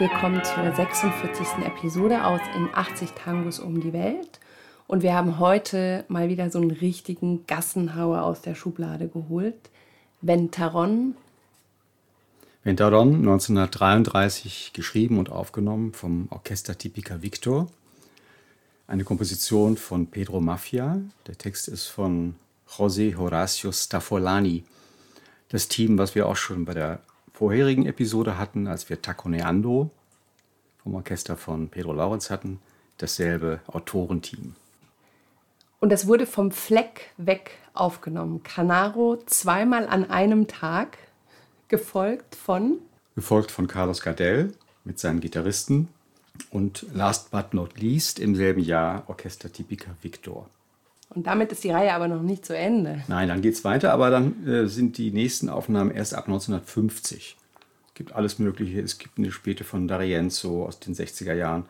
Willkommen zur 46. Episode aus In 80 Tangos um die Welt. Und wir haben heute mal wieder so einen richtigen Gassenhauer aus der Schublade geholt. Ventaron. Ventaron, 1933 geschrieben und aufgenommen vom Orchester Tipica Victor. Eine Komposition von Pedro Mafia. Der Text ist von José Horacio Staffolani. Das Team, was wir auch schon bei der vorherigen Episode hatten, als wir Taconeando vom Orchester von Pedro Laurenz hatten, dasselbe Autorenteam. Und das wurde vom Fleck weg aufgenommen. Canaro zweimal an einem Tag, gefolgt von? Gefolgt von Carlos Gardel mit seinen Gitarristen und last but not least im selben Jahr Orchester Tipica Victor. Und damit ist die Reihe aber noch nicht zu Ende. Nein, dann geht es weiter, aber dann äh, sind die nächsten Aufnahmen erst ab 1950. Es gibt alles Mögliche. Es gibt eine späte von D'Arienzo aus den 60er Jahren.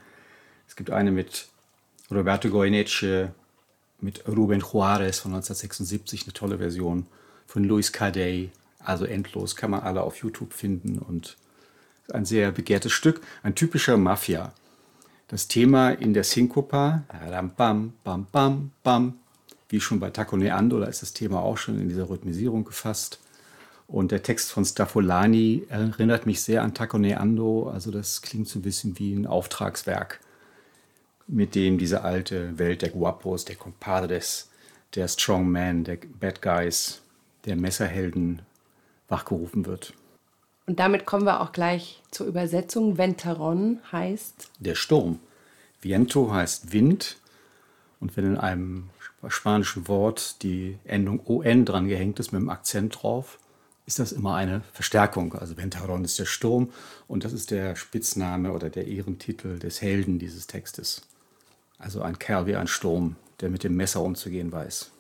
Es gibt eine mit Roberto Goyeneche, mit Ruben Juarez von 1976, eine tolle Version von Luis Cadey. Also endlos, kann man alle auf YouTube finden und ein sehr begehrtes Stück, ein typischer Mafia. Das Thema in der Syncopa, bam, bam, bam, bam, wie schon bei Taco Neando, da ist das Thema auch schon in dieser Rhythmisierung gefasst. Und der Text von Staffolani erinnert mich sehr an Taco Neando, also das klingt so ein bisschen wie ein Auftragswerk mit dem diese alte Welt der Guapos, der Compadres, der Strongman, der Bad Guys, der Messerhelden wachgerufen wird. Und damit kommen wir auch gleich zur Übersetzung. Venteron heißt der Sturm. Viento heißt Wind. Und wenn in einem spanischen Wort die Endung on dran gehängt ist mit dem Akzent drauf, ist das immer eine Verstärkung. Also Venteron ist der Sturm und das ist der Spitzname oder der Ehrentitel des Helden dieses Textes. Also ein Kerl wie ein Sturm, der mit dem Messer umzugehen weiß.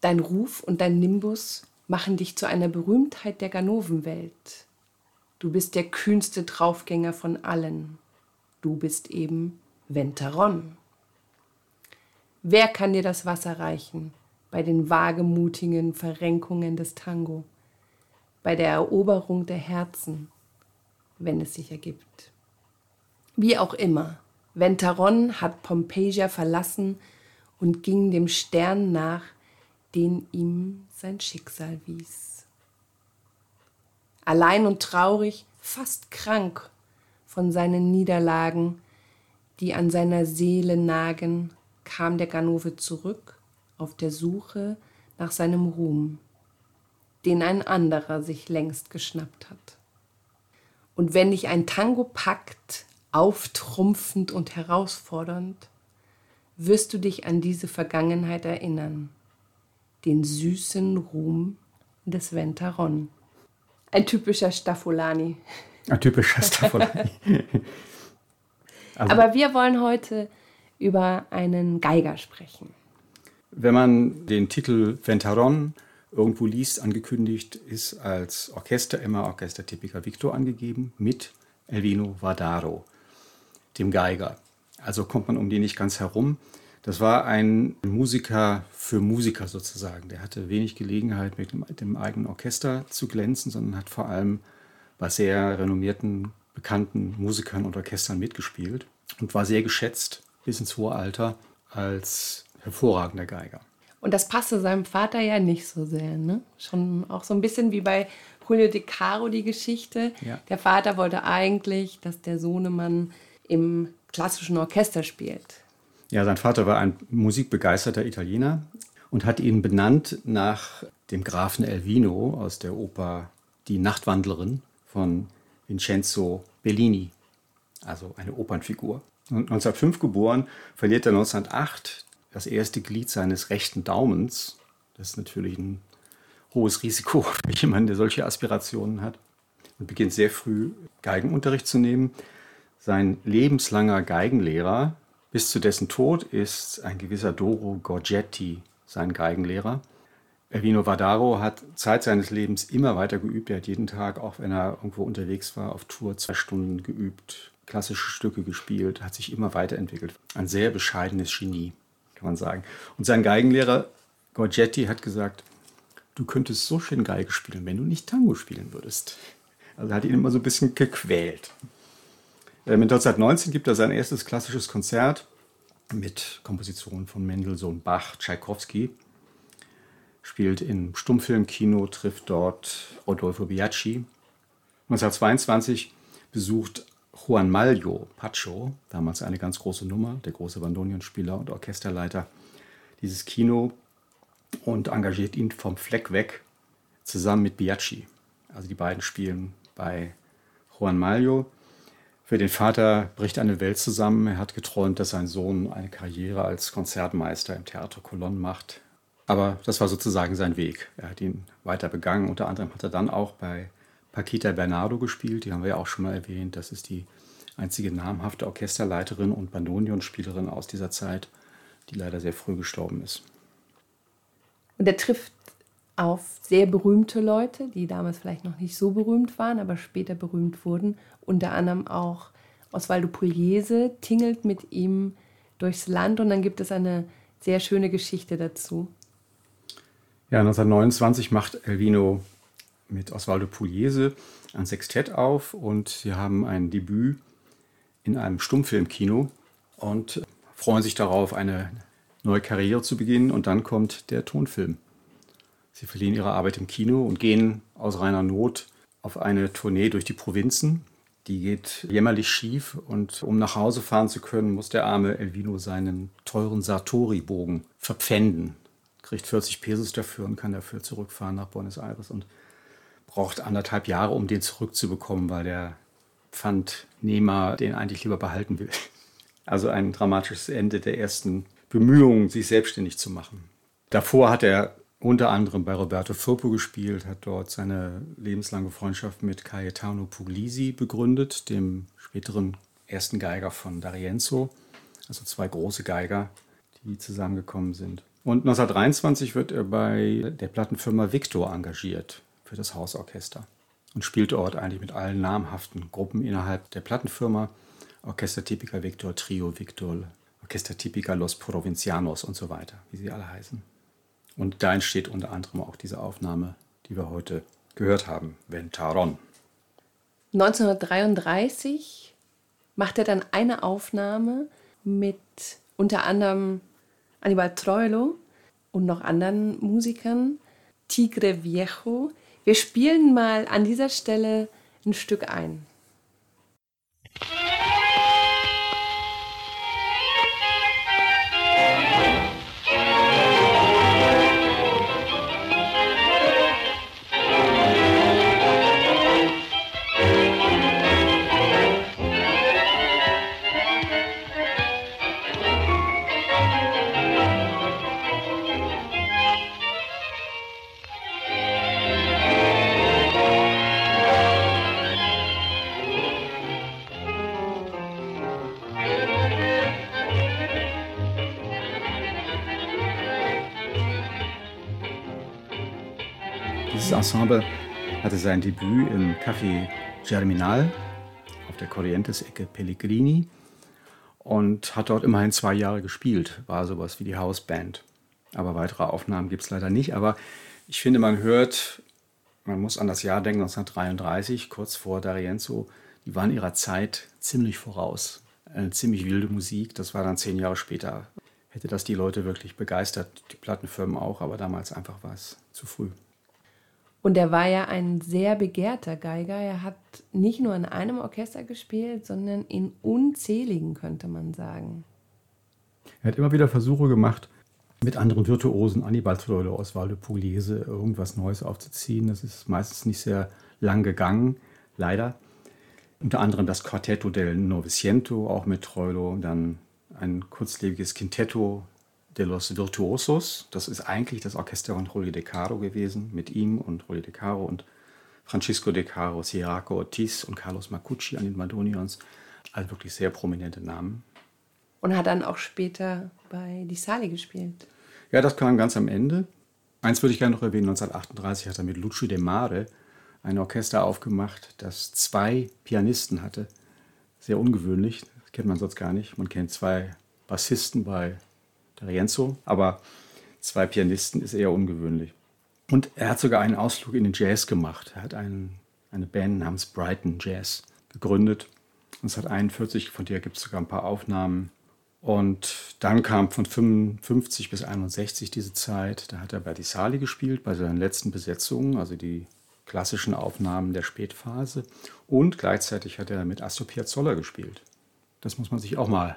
Dein Ruf und dein Nimbus machen dich zu einer Berühmtheit der Ganovenwelt. Du bist der kühnste Draufgänger von allen. Du bist eben Venteron. Wer kann dir das Wasser reichen bei den wagemutigen Verrenkungen des Tango, bei der Eroberung der Herzen, wenn es sich ergibt? Wie auch immer, Ventaron hat Pompeia verlassen und ging dem Stern nach, den ihm sein Schicksal wies. Allein und traurig, fast krank von seinen Niederlagen, die an seiner Seele nagen, kam der Ganove zurück auf der Suche nach seinem Ruhm, den ein anderer sich längst geschnappt hat. Und wenn dich ein Tango packt, auftrumpfend und herausfordernd, wirst du dich an diese Vergangenheit erinnern, den süßen Ruhm des Ventaron. Ein typischer Staffolani. Ein typischer Staffolani. also, Aber wir wollen heute über einen Geiger sprechen. Wenn man den Titel Ventaron irgendwo liest, angekündigt, ist als Orchester immer Orchester Tipica Victor angegeben mit Elvino Vardaro dem Geiger. Also kommt man um die nicht ganz herum. Das war ein Musiker für Musiker sozusagen. Der hatte wenig Gelegenheit, mit dem eigenen Orchester zu glänzen, sondern hat vor allem bei sehr renommierten, bekannten Musikern und Orchestern mitgespielt und war sehr geschätzt bis ins hohe Alter als hervorragender Geiger. Und das passte seinem Vater ja nicht so sehr. Ne? Schon auch so ein bisschen wie bei Julio De Caro die Geschichte. Ja. Der Vater wollte eigentlich, dass der Sohnemann im klassischen Orchester spielt. Ja, sein Vater war ein musikbegeisterter Italiener und hat ihn benannt nach dem Grafen Elvino aus der Oper Die Nachtwandlerin von Vincenzo Bellini, also eine Opernfigur. Und 1905 geboren, verliert er 1908 das erste Glied seines rechten Daumens. Das ist natürlich ein hohes Risiko für jemanden, der solche Aspirationen hat. Und beginnt sehr früh Geigenunterricht zu nehmen. Sein lebenslanger Geigenlehrer bis zu dessen Tod ist ein gewisser Doro Gorgetti sein Geigenlehrer. Ervino Vardaro hat Zeit seines Lebens immer weiter geübt. Er hat jeden Tag, auch wenn er irgendwo unterwegs war, auf Tour zwei Stunden geübt, klassische Stücke gespielt, hat sich immer weiterentwickelt. Ein sehr bescheidenes Genie, kann man sagen. Und sein Geigenlehrer Gorgetti hat gesagt, du könntest so schön Geige spielen, wenn du nicht Tango spielen würdest. Also hat ihn immer so ein bisschen gequält. Mit 1919 gibt er sein erstes klassisches Konzert mit Kompositionen von Mendelssohn, Bach, Tschaikowski. Spielt im Stummfilmkino, trifft dort Rodolfo Biaggi. 1922 besucht Juan Mallo Pacho, damals eine ganz große Nummer, der große Bandonionspieler und Orchesterleiter, dieses Kino und engagiert ihn vom Fleck weg zusammen mit Biaggi. Also die beiden spielen bei Juan Mallo. Für den Vater bricht eine Welt zusammen. Er hat geträumt, dass sein Sohn eine Karriere als Konzertmeister im Theater Colonne macht. Aber das war sozusagen sein Weg. Er hat ihn weiter begangen. Unter anderem hat er dann auch bei Paquita Bernardo gespielt. Die haben wir ja auch schon mal erwähnt. Das ist die einzige namhafte Orchesterleiterin und Bandonionspielerin aus dieser Zeit, die leider sehr früh gestorben ist. Und er trifft auf sehr berühmte Leute, die damals vielleicht noch nicht so berühmt waren, aber später berühmt wurden. Unter anderem auch Osvaldo Pugliese tingelt mit ihm durchs Land und dann gibt es eine sehr schöne Geschichte dazu. Ja, 1929 macht Elvino mit Osvaldo Pugliese ein Sextett auf und sie haben ein Debüt in einem Stummfilmkino und freuen sich darauf, eine neue Karriere zu beginnen und dann kommt der Tonfilm. Sie verlieren ihre Arbeit im Kino und gehen aus reiner Not auf eine Tournee durch die Provinzen. Die geht jämmerlich schief und um nach Hause fahren zu können, muss der arme Elvino seinen teuren Sartori-Bogen verpfänden. Kriegt 40 Pesos dafür und kann dafür zurückfahren nach Buenos Aires und braucht anderthalb Jahre, um den zurückzubekommen, weil der Pfandnehmer den eigentlich lieber behalten will. Also ein dramatisches Ende der ersten Bemühungen, sich selbstständig zu machen. Davor hat er unter anderem bei Roberto Firpo gespielt, hat dort seine lebenslange Freundschaft mit Cayetano Puglisi begründet, dem späteren ersten Geiger von D'Arienzo. Also zwei große Geiger, die zusammengekommen sind. Und 1923 wird er bei der Plattenfirma Victor engagiert für das Hausorchester und spielt dort eigentlich mit allen namhaften Gruppen innerhalb der Plattenfirma. Orchester Typica Victor, Trio Victor, Orchester Typica Los Provincianos und so weiter, wie sie alle heißen. Und da entsteht unter anderem auch diese Aufnahme, die wir heute gehört haben, Ventaron. 1933 macht er dann eine Aufnahme mit unter anderem Anibal Troilo und noch anderen Musikern, Tigre Viejo. Wir spielen mal an dieser Stelle ein Stück ein. Ensemble hatte sein Debüt im Café Germinal auf der Corrientes-Ecke Pellegrini und hat dort immerhin zwei Jahre gespielt. War sowas wie die Hausband. Aber weitere Aufnahmen gibt es leider nicht. Aber ich finde, man hört, man muss an das Jahr denken, 1933, kurz vor D'Arienzo, die waren ihrer Zeit ziemlich voraus. Eine ziemlich wilde Musik, das war dann zehn Jahre später. Hätte das die Leute wirklich begeistert, die Plattenfirmen auch, aber damals einfach war es zu früh. Und er war ja ein sehr begehrter Geiger. Er hat nicht nur in einem Orchester gespielt, sondern in unzähligen, könnte man sagen. Er hat immer wieder Versuche gemacht, mit anderen Virtuosen, Annibal Troilo, Osvaldo Pugliese, irgendwas Neues aufzuziehen. Das ist meistens nicht sehr lang gegangen, leider. Unter anderem das Quartetto del Novecento, auch mit Troilo, dann ein kurzlebiges Quintetto de los Virtuosos. Das ist eigentlich das Orchester von Julio De Caro gewesen, mit ihm und Julio De Caro und Francisco De Caro, Siraco Ortiz und Carlos Macucci an den Madonions. Also wirklich sehr prominente Namen. Und hat dann auch später bei Di Sale gespielt. Ja, das kam ganz am Ende. Eins würde ich gerne noch erwähnen: 1938 hat er mit Lucio De Mare ein Orchester aufgemacht, das zwei Pianisten hatte. Sehr ungewöhnlich, das kennt man sonst gar nicht. Man kennt zwei Bassisten bei Rienzo, aber zwei Pianisten ist eher ungewöhnlich. Und er hat sogar einen Ausflug in den Jazz gemacht. Er hat einen, eine Band namens Brighton Jazz gegründet 1941, von der gibt es sogar ein paar Aufnahmen. Und dann kam von 55 bis 61 diese Zeit, da hat er bei Di Sali gespielt, bei seinen letzten Besetzungen, also die klassischen Aufnahmen der Spätphase. Und gleichzeitig hat er mit Astor Piazzolla gespielt. Das muss man sich auch mal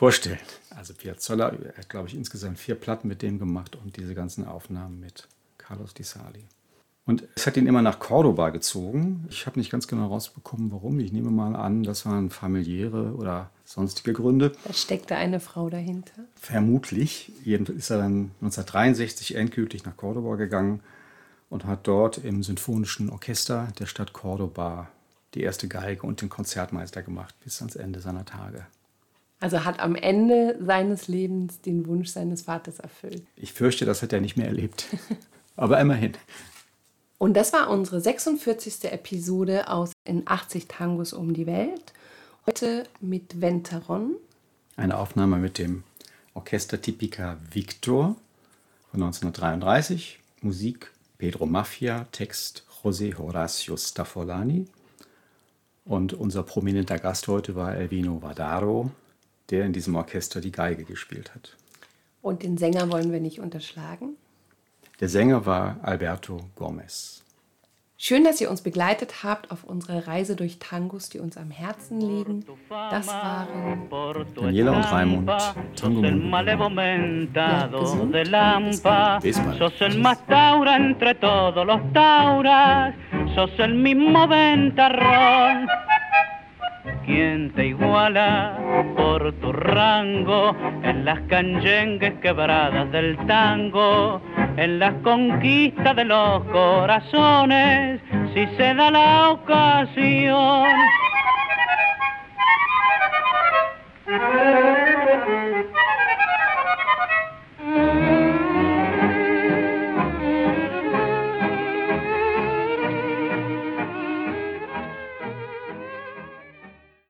vorstellen. Also Piazzolla hat, glaube ich, insgesamt vier Platten mit dem gemacht und diese ganzen Aufnahmen mit Carlos Di Sali. Und es hat ihn immer nach Cordoba gezogen. Ich habe nicht ganz genau rausbekommen, warum. Ich nehme mal an, das waren familiäre oder sonstige Gründe. Da steckte eine Frau dahinter. Vermutlich. Jedenfalls ist er dann 1963 endgültig nach Cordoba gegangen und hat dort im Sinfonischen Orchester der Stadt Cordoba die erste Geige und den Konzertmeister gemacht bis ans Ende seiner Tage. Also hat am Ende seines Lebens den Wunsch seines Vaters erfüllt. Ich fürchte, das hat er nicht mehr erlebt. Aber immerhin. Und das war unsere 46. Episode aus In 80 Tangos um die Welt. Heute mit Venteron. Eine Aufnahme mit dem Orchester Tipica Victor von 1933. Musik Pedro Mafia, Text José Horacio Staffolani. Und unser prominenter Gast heute war Elvino Vadaro, der in diesem Orchester die Geige gespielt hat. Und den Sänger wollen wir nicht unterschlagen. Der Sänger war Alberto Gomez. Schön, dass ihr uns begleitet habt auf unserer Reise durch Tangos, die uns am Herzen liegen. Das waren Daniela und Raimund, Tango Ja, gesund. Bis bald. quien iguala por tu rango, en las canyengues quebradas del tango, en las conquistas de los corazones, si se da la ocasión.